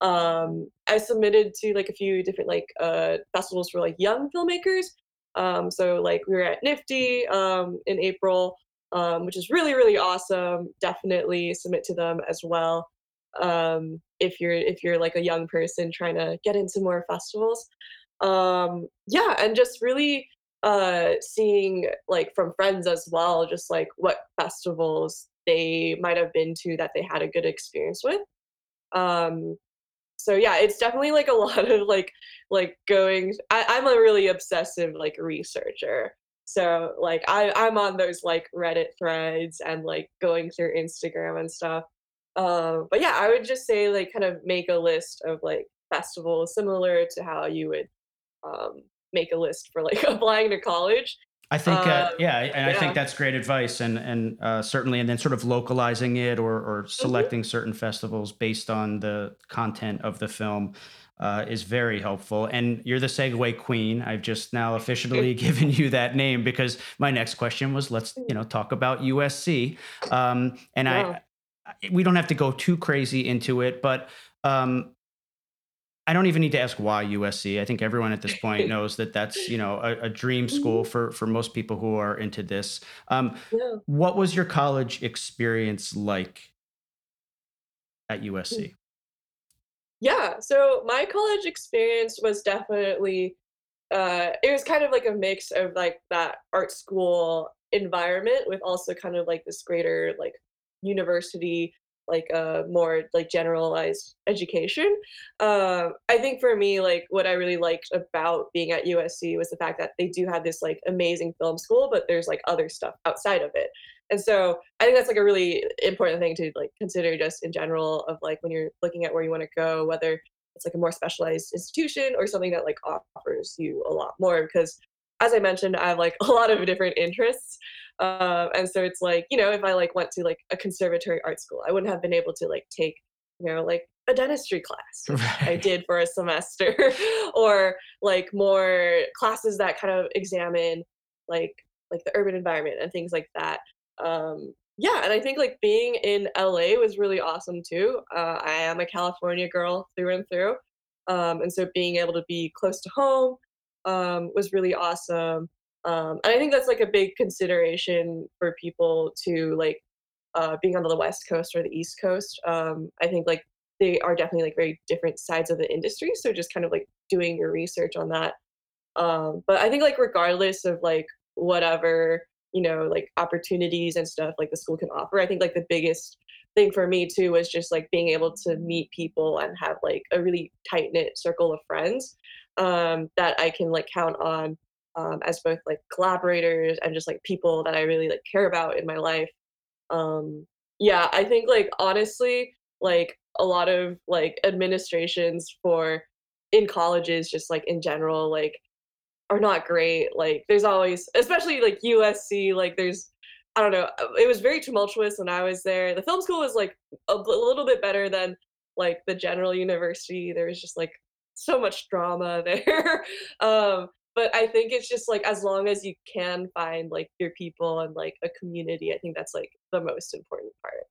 Um, I submitted to like a few different like uh, festivals for like young filmmakers. Um, so like we were at NFFTY um, in April, um, which is really really awesome. Definitely submit to them as well um, if you're if you're like a young person trying to get into more festivals. Um yeah and just really uh seeing like from friends as well just like what festivals they might have been to that they had a good experience with. Um so yeah it's definitely like a lot of like like going I, i'm a really obsessive like researcher. So like i i'm on those like reddit threads and like going through instagram and stuff uh, but yeah i would just say like kind of make a list of like festivals similar to how you would um, make a list for like applying to college. I think, uh, Um, yeah, and I think that's great advice, and and uh, certainly, and then sort of localizing it or or Mhm. selecting certain festivals based on the content of the film uh, is very helpful. And you're the segue queen. I've just now officially given you that name because my next question was, let's you know talk about USC, um, and yeah. I I- we don't have to go too crazy into it, but. Um, I don't even need to ask why USC. I think everyone at this point knows that that's you know a, a dream school Mhm. for for most people who are into this. Um, Yeah. what was your college experience like at Mm. USC? Yeah. So my college experience was definitely uh it was kind of like a mix of like that art school environment with also kind of like this greater like university like a more like generalized education um i think for me like what i really liked about being at usc was the fact that they do have this like amazing film school but there's like other stuff outside of it. And so i think that's like a really important thing to like consider just in general of like when you're looking at where you want to go whether it's like a more specialized institution or something that like offers you a lot more because as i mentioned i have like a lot of different interests uh, and so it's like you know if i like went to like a conservatory art school i wouldn't have been able to like take you know like a dentistry class which i did for a semester or like more classes that kind of examine like like the urban environment and things like that. Um yeah and i think like being in la was really awesome too. Uh, i am a california girl through and through. Um and so being able to be close to home um was really awesome um and i think that's like a big consideration for people to like uh, being on the West Coast or the East Coast. Um, I think like they are definitely like very different sides of the industry. So just kind of like doing your research on that. Um, but I think like regardless of like whatever you know like opportunities and stuff like the school can offer, I think like the biggest thing for me too was just like being able to meet people and have like a really tight knit circle of friends um, that I can like count on um, as both like collaborators and just like people that I really like care about in my life. Um, yeah, I think like honestly, like a lot of like administrations for in colleges, just like in general, like are not great. Like there's always, especially like USC, like there's I don't know. It was very tumultuous when I was there. The film school was like a, a little bit better than like the general university. There was just like so much drama there. um, but I think it's just like as long as you can find like your people and like a community, I think that's like the most important part.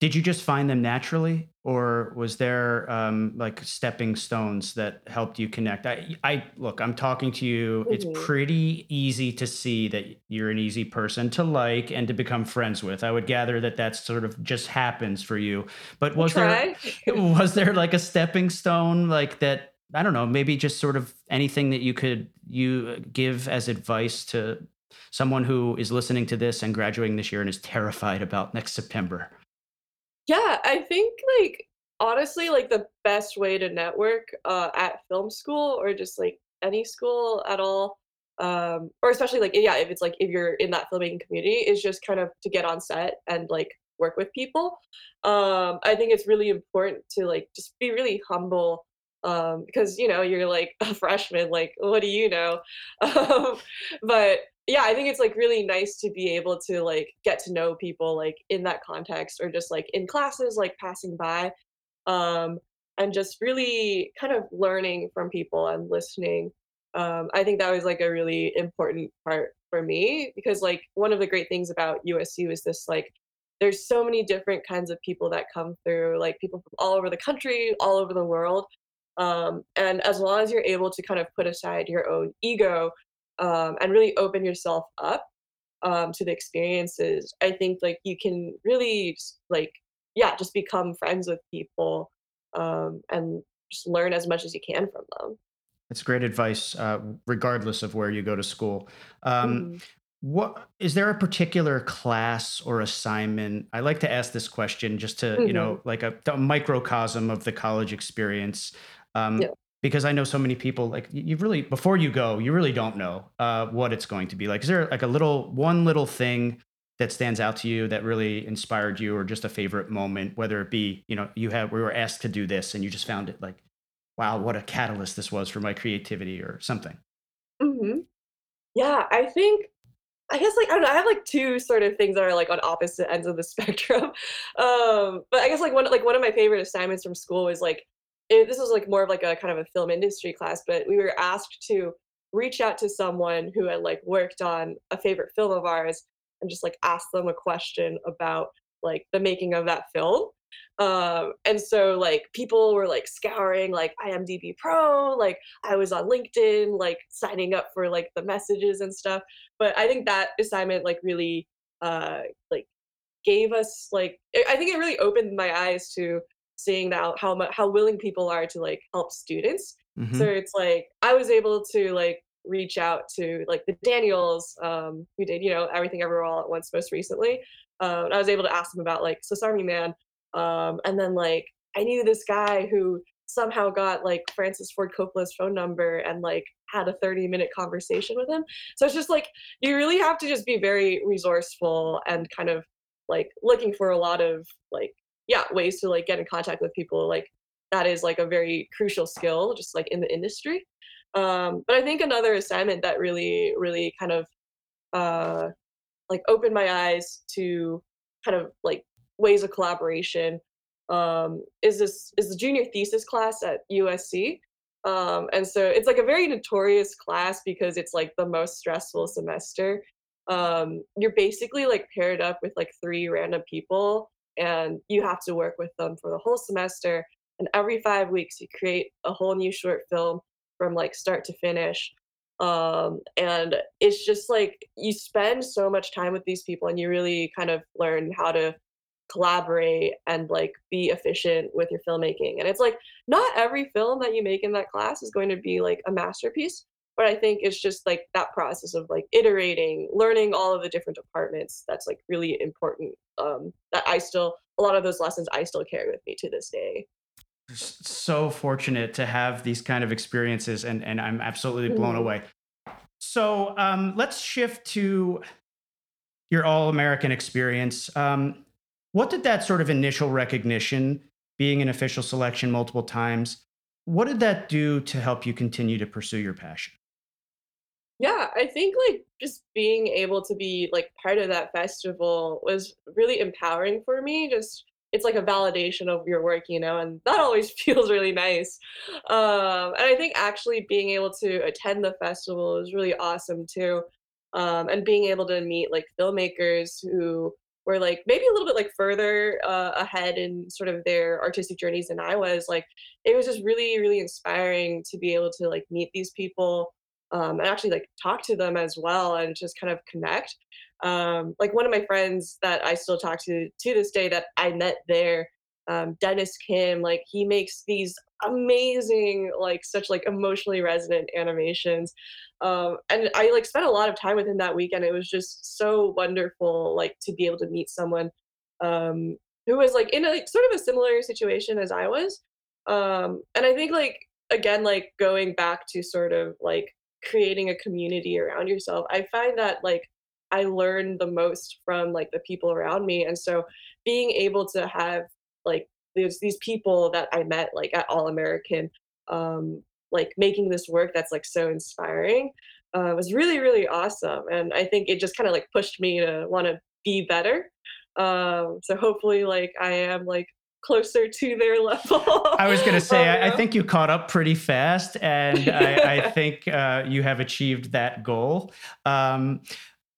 Did you just find them naturally, or was there um, like stepping stones that helped you connect? I, I look, I'm talking to you. It's Mhm. pretty easy to see that you're an easy person to like and to become friends with. I would gather that that sort of just happens for you. But was there was there like a stepping stone like that? I don't know, maybe just sort of anything that you could you give as advice to someone who is listening to this and graduating this year and is terrified about next September. Yeah, I think like honestly, like the best way to network uh, at film school or just like any school at all, um, or especially like yeah, if it's like if you're in that filmmaking community, is just kind of to get on set and like work with people. Um, I think it's really important to like just be really humble um, because you know you're like a freshman, like what do you know? Um, but yeah, I think it's like really nice to be able to like get to know people like in that context or just like in classes, like passing by, um, and just really kind of learning from people and listening. Um, I think that was like a really important part for me because like one of the great things about USC is this like there's so many different kinds of people that come through, like people from all over the country, all over the world. Um, and as long as you're able to kind of put aside your own ego um, and really open yourself up um, to the experiences, I think like you can really like yeah, just become friends with people um, and just learn as much as you can from them. That's great advice, uh, regardless of where you go to school. Um, Mhm. what is there a particular class or assignment? I like to ask this question just to, you Mhm. know, like a, a microcosm of the college experience, Yeah. um, because I know so many people. Like you really, before you go, you really don't know uh, what it's going to be like. Is there like a little, one little thing that stands out to you that really inspired you, or just a favorite moment? Whether it be, you know, you have we were asked to do this and you just found it like wow, what a catalyst this was for my creativity or something. Mm-hmm. Yeah, I think I guess like I don't know. I have like two sort of things that are like on opposite ends of the spectrum. Um, but I guess like one like one of my favorite assignments from school was like it, this was like more of like a kind of a film industry class, but we were asked to reach out to someone who had like worked on a favorite film of ours and just like ask them a question about like the making of that film. Um, and so like people were like scouring like IMDb Pro, like I was on LinkedIn, like signing up for like the messages and stuff. But I think that assignment like really uh like gave us like I I think it really opened my eyes to seeing now how much how willing people are to like help students. So hmm it's like I was able to like reach out to like the Daniels um who did you know everything everywhere all at once most recently. Um, I was able to ask them about like Swiss Army Man, um, and then like I knew this guy who somehow got like Francis Ford Coppola's phone number and like had a 30 minute conversation with him. So it's just like you really have to just be very resourceful and kind of like looking for a lot of like yeah ways to like get in contact with people like that is like a very crucial skill just like in the industry um but i think another assignment that really really kind of uh like opened my eyes to kind of like ways of collaboration um, is this is the junior thesis class at USC. Um, and so it's like a very notorious class because it's like the most stressful semester. Um, you're basically like paired up with like three random people and you have to work with them for the whole semester. And every five weeks, you create a whole new short film from like start to finish. Um, and it's just like you spend so much time with these people and you really kind of learn how to collaborate and like be efficient with your filmmaking. And it's like not every film that you make in that class is going to be like a masterpiece, but I think it's just like that process of like iterating, learning all of the different departments that's like really important. Um, that I still a lot of those lessons I still carry with me to this day. So fortunate to have these kind of experiences, and and I'm absolutely blown Mhm. away. So um, let's shift to your All American experience. Um, what did that sort of initial recognition, being an official selection multiple times, what did that do to help you continue to pursue your passion? Yeah, I think like just being able to be like part of that festival was really empowering for me. Just it's like a validation of your work, you know, and that always feels really nice. Um, and I think actually being able to attend the festival is really awesome too. Um, and being able to meet like filmmakers who were like maybe a little bit like further uh, ahead in sort of their artistic journeys than I was. Like it was just really, really inspiring to be able to like meet these people um, and actually like talk to them as well and just kind of connect. Um, like one of my friends that I still talk to to this day that I met there, um, Dennis Kim, like he makes these amazing, like such like emotionally resonant animations. Um, and I like spent a lot of time with him that weekend. It was just so wonderful, like to be able to meet someone um, who was like in a like, sort of a similar situation as I was. Um, and I think like again, like going back to sort of like creating a community around yourself. I find that like I learn the most from like the people around me. And so being able to have like there's these people that I met like at All American, um, like making this work that's like so inspiring, uh, was really, really awesome. And I think it just kind of like pushed me to want to be better. Um, so hopefully like I am like closer to their level. I was going to say, um, I, I think you caught up pretty fast, and I, I think uh, you have achieved that goal. Um,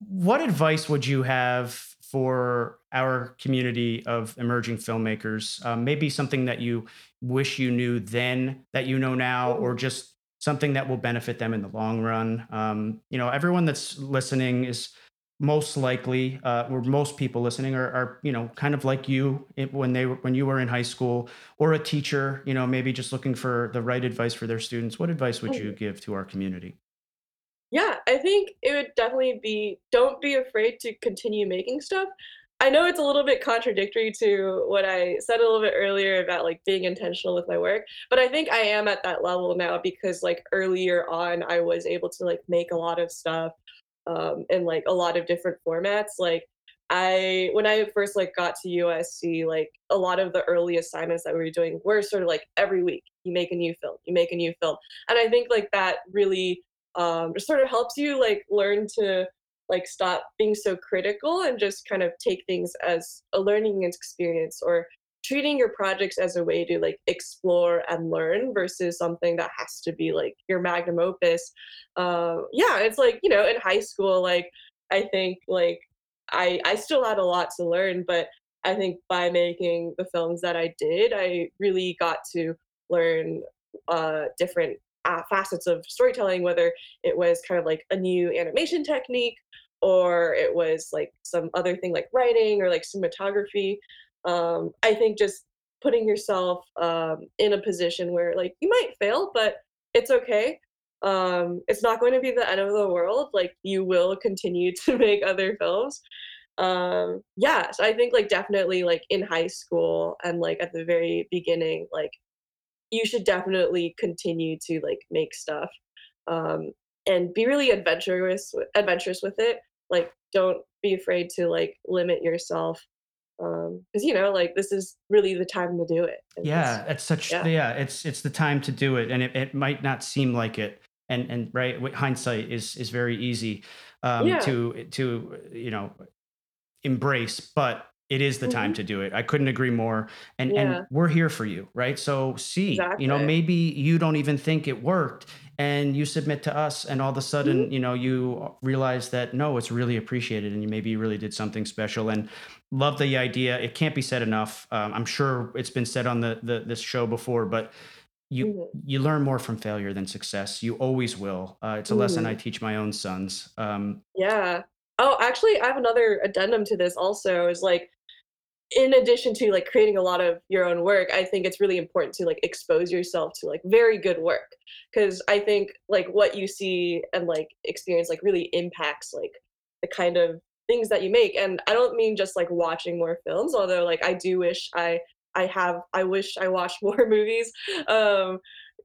what advice would you have for our community of emerging filmmakers? Um, maybe something that you wish you knew then that you know now, or Mm, just something that will benefit them in the long run. Um, you know, everyone that's listening is most likely, uh, or most people listening are, are, you know, kind of like you when they when you were in high school, or a teacher, you know, maybe just looking for the right advice for their students. What advice would you give to our community? Yeah, I think it would definitely be don't be afraid to continue making stuff. I know it's a little bit contradictory to what I said a little bit earlier about like being intentional with my work, but I think I am at that level now because like earlier on I was able to like make a lot of stuff um in like a lot of different formats. Like I when I first like got to USC, like a lot of the early assignments that we were doing were sort of like every week you make a new film, you make a new film. And I think like that really um, just sort of helps you like learn to like stop being so critical and just kind of take things as a learning experience or treating your projects as a way to like explore and learn versus something that has to be like your magnum opus uh, yeah it's like you know in high school like i think like i i still had a lot to learn but i think by making the films that i did i really got to learn uh, different uh, facets of storytelling, whether it was kind of like a new animation technique or it was like some other thing like writing or like cinematography. Um, I think just putting yourself um, in a position where like you might fail, but it's okay. Um, it's not going to be the end of the world. Like you will continue to make other films. Um, yeah, so I think like definitely like in high school and like at the very beginning, like you should definitely continue to like make stuff um and be really adventurous adventurous with it like don't be afraid to like limit yourself um because you know like this is really the time to do it and Yeah, it's such yeah yeah, it's it's the time to do it, and it, it might not seem like it, and and right, with hindsight is is very easy um, yeah to to you know embrace, but it is the time hmm to do it. I couldn't agree more. And and we're here for you, right? So see, you know, maybe you don't even think it worked and you submit to us and all of a sudden, you know, you realize that no, it's really appreciated and you maybe you really did something special and love the idea. It can't be said enough. Um, I'm sure it's been said on the, the this show before, but you Mhm. you learn more from failure than success. You always will. Uh, it's a lesson I teach my own sons. Um, Yeah. Oh, actually, I have another addendum to this also is like in addition to like creating a lot of your own work, I think it's really important to like expose yourself to like very good work because I think like what you see and like experience like really impacts like the kind of things that you make. And I don't mean just like watching more films, although like I do wish I I have I wish I watched more movies um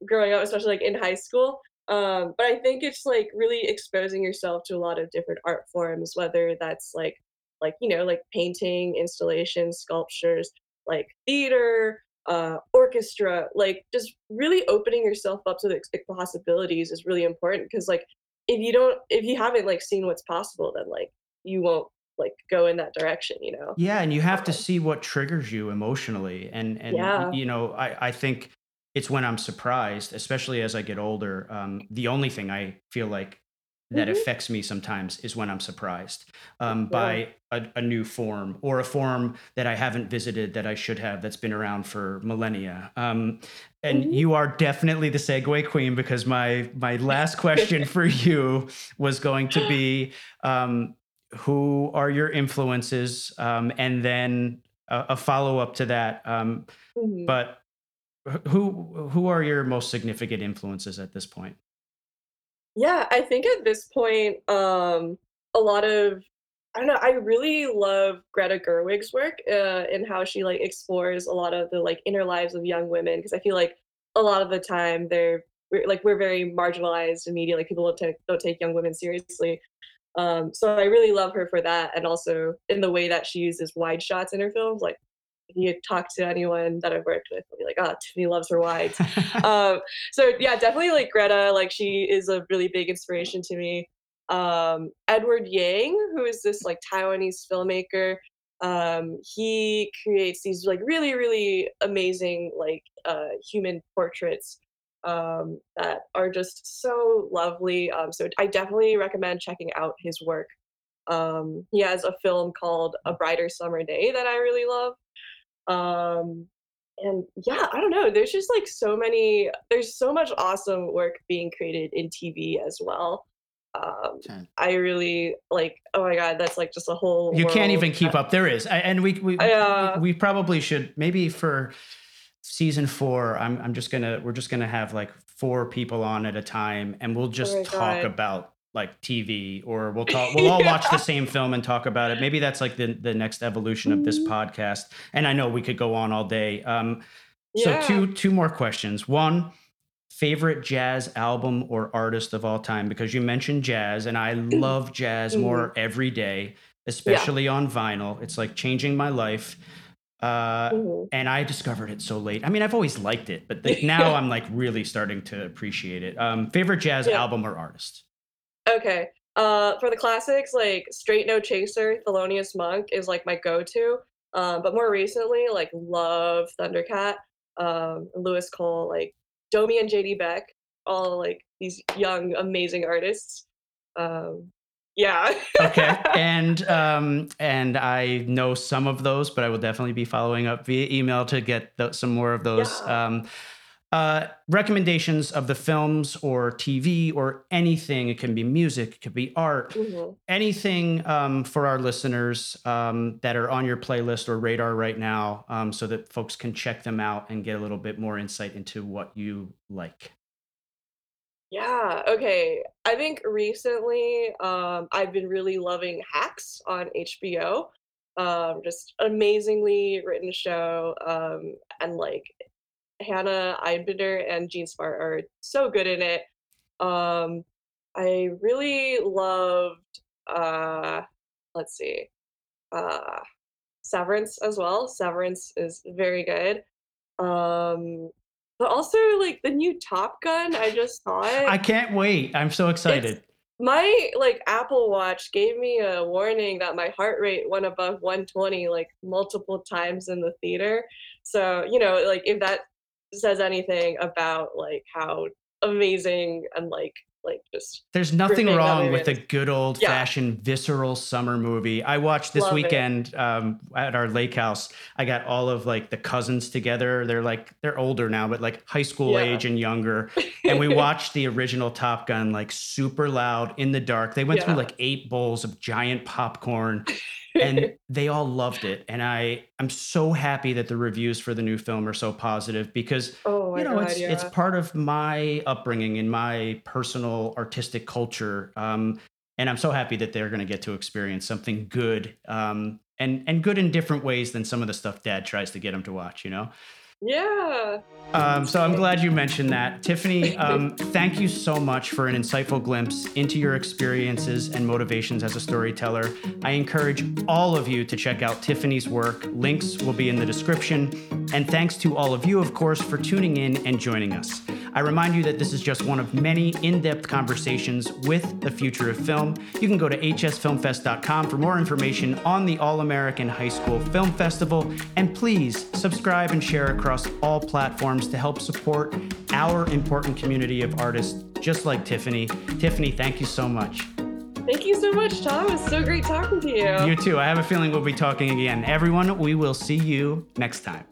growing up, especially like in high school. Um, but I think it's like really exposing yourself to a lot of different art forms, whether that's like like you know like painting installations sculptures like theater uh orchestra like just really opening yourself up to the possibilities is really important because like if you don't if you haven't like seen what's possible then like you won't like go in that direction you know yeah, and you have to um, see what triggers you emotionally, and and yeah you know, I I think it's when I'm surprised, especially as I get older. Um, the only thing I feel like that hmm affects me sometimes is when I'm surprised um, yeah by a, a new form or a form that I haven't visited that I should have that's been around for millennia. Um, and hmm you are definitely the segue queen because my my last question for you was going to be um, who are your influences, um, and then a, a follow up to that. Um, hmm but who who are your most significant influences at this point? Yeah, I think at this point, um, a lot of I don't know, I really love Greta Gerwig's work, uh, and how she, like, explores a lot of the, like, inner lives of young women. Because I feel like a lot of the time they're we're like, we're very marginalized in media, like, people don't take don't take young women seriously. Um, so I really love her for that, and also in the way that she uses wide shots in her films, like, if you talk to anyone that I've worked with, they'll be like, "Oh, Tiffany loves her wides." Um, so yeah, definitely like Greta, like she is a really big inspiration to me. Um, Edward Yang, who is this like Taiwanese filmmaker, um, he creates these like really, really amazing like uh, human portraits um, that are just so lovely. Um, so I definitely recommend checking out his work. Um, he has a film called A Brighter Summer Day that I really love. Um, and yeah, I don't know. There's just like so many, there's so much awesome work being created in TV as well. Um, I really like, oh my God, that's like just a whole You can't even keep up. There is, I- and we we we we probably should maybe for season four. I'm I'm just gonna we're just gonna have like four people on at a time, and we'll oh just my talk God. about like TV, or we'll talk. We'll all watch the same film and talk about it. Maybe that's like the the next evolution of this Mhm. podcast. And I know we could go on all day. Um, so Yeah. two two more questions. One. Favorite jazz album or artist of all time? Because you mentioned jazz, and I love jazz Mhm. more every day Yeah. especially on vinyl. It's like changing my life. Uh, Mhm. and I discovered it so late. I mean, I've always liked it, but like now I'm like really starting to appreciate it. Um, favorite jazz Yeah. album or artist? Okay. Uh, for the classics, like Straight No Chaser, Thelonious Monk is like my go-to. Um, but more recently, like love Thundercat, um, Louis Cole, like Domi and JD Beck, all like these young, amazing artists. Um, yeah. Okay, and um, and I know some of those, but I will definitely be following up via email to get th- some more of those. Yeah. Um, uh, recommendations of the films or TV or anything. It can be music, it could be art, Mhm. anything um, for our listeners um, that are on your playlist or radar right now um, so that folks can check them out and get a little bit more insight into what you like. Yeah, okay. I think recently, um, I've been really loving Hacks on HBO. Um, just amazingly written show. Um, and like Hannah Einbinder and Jean Smart are so good in it. Um, I really loved uh let's see. Uh Severance as well. Severance is very good. Um but also like the new Top Gun, I just saw it. I can't wait. I'm so It's excited. my like Apple Watch gave me a warning that my heart rate went above 120 like multiple times in the theater. So, you know, like if that says anything about like how amazing and like like just There's nothing wrong with a good old Yeah. fashioned visceral summer movie. I watched this Love weekend um, at our lake house. I got all of like the cousins together. They're like they're older now, but like high school Yeah. age and younger. And we watched the original Top Gun like super loud in the dark. They went through like eight bowls of giant popcorn and they all loved it. And I I'm so happy that the reviews for the new film are so positive because oh you know god, it's yeah. it's part of my upbringing and my personal artistic culture um and i'm so happy that they're going to get to experience something good um and and good in different ways than some of the stuff dad tries to get them to watch you know yeah. um, so I'm glad you mentioned that. Tiffany, um, thank you so much for an insightful glimpse into your experiences and motivations as a storyteller. I encourage all of you to check out Tiffany's work. Links will be in the description. And thanks to all of you, of course, for tuning in and joining us. I remind you that this is just one of many in depth conversations with the future of film. You can go to hsfilmfest.com for more information on the All American High School Film Festival. And please subscribe and share across all platforms to help support our important community of artists just like Tiffany. Tiffany, thank you so much. Thank you so much, Tom. It's so great talking to you. You too. I have a feeling we'll be talking again. Everyone, we will see you next time.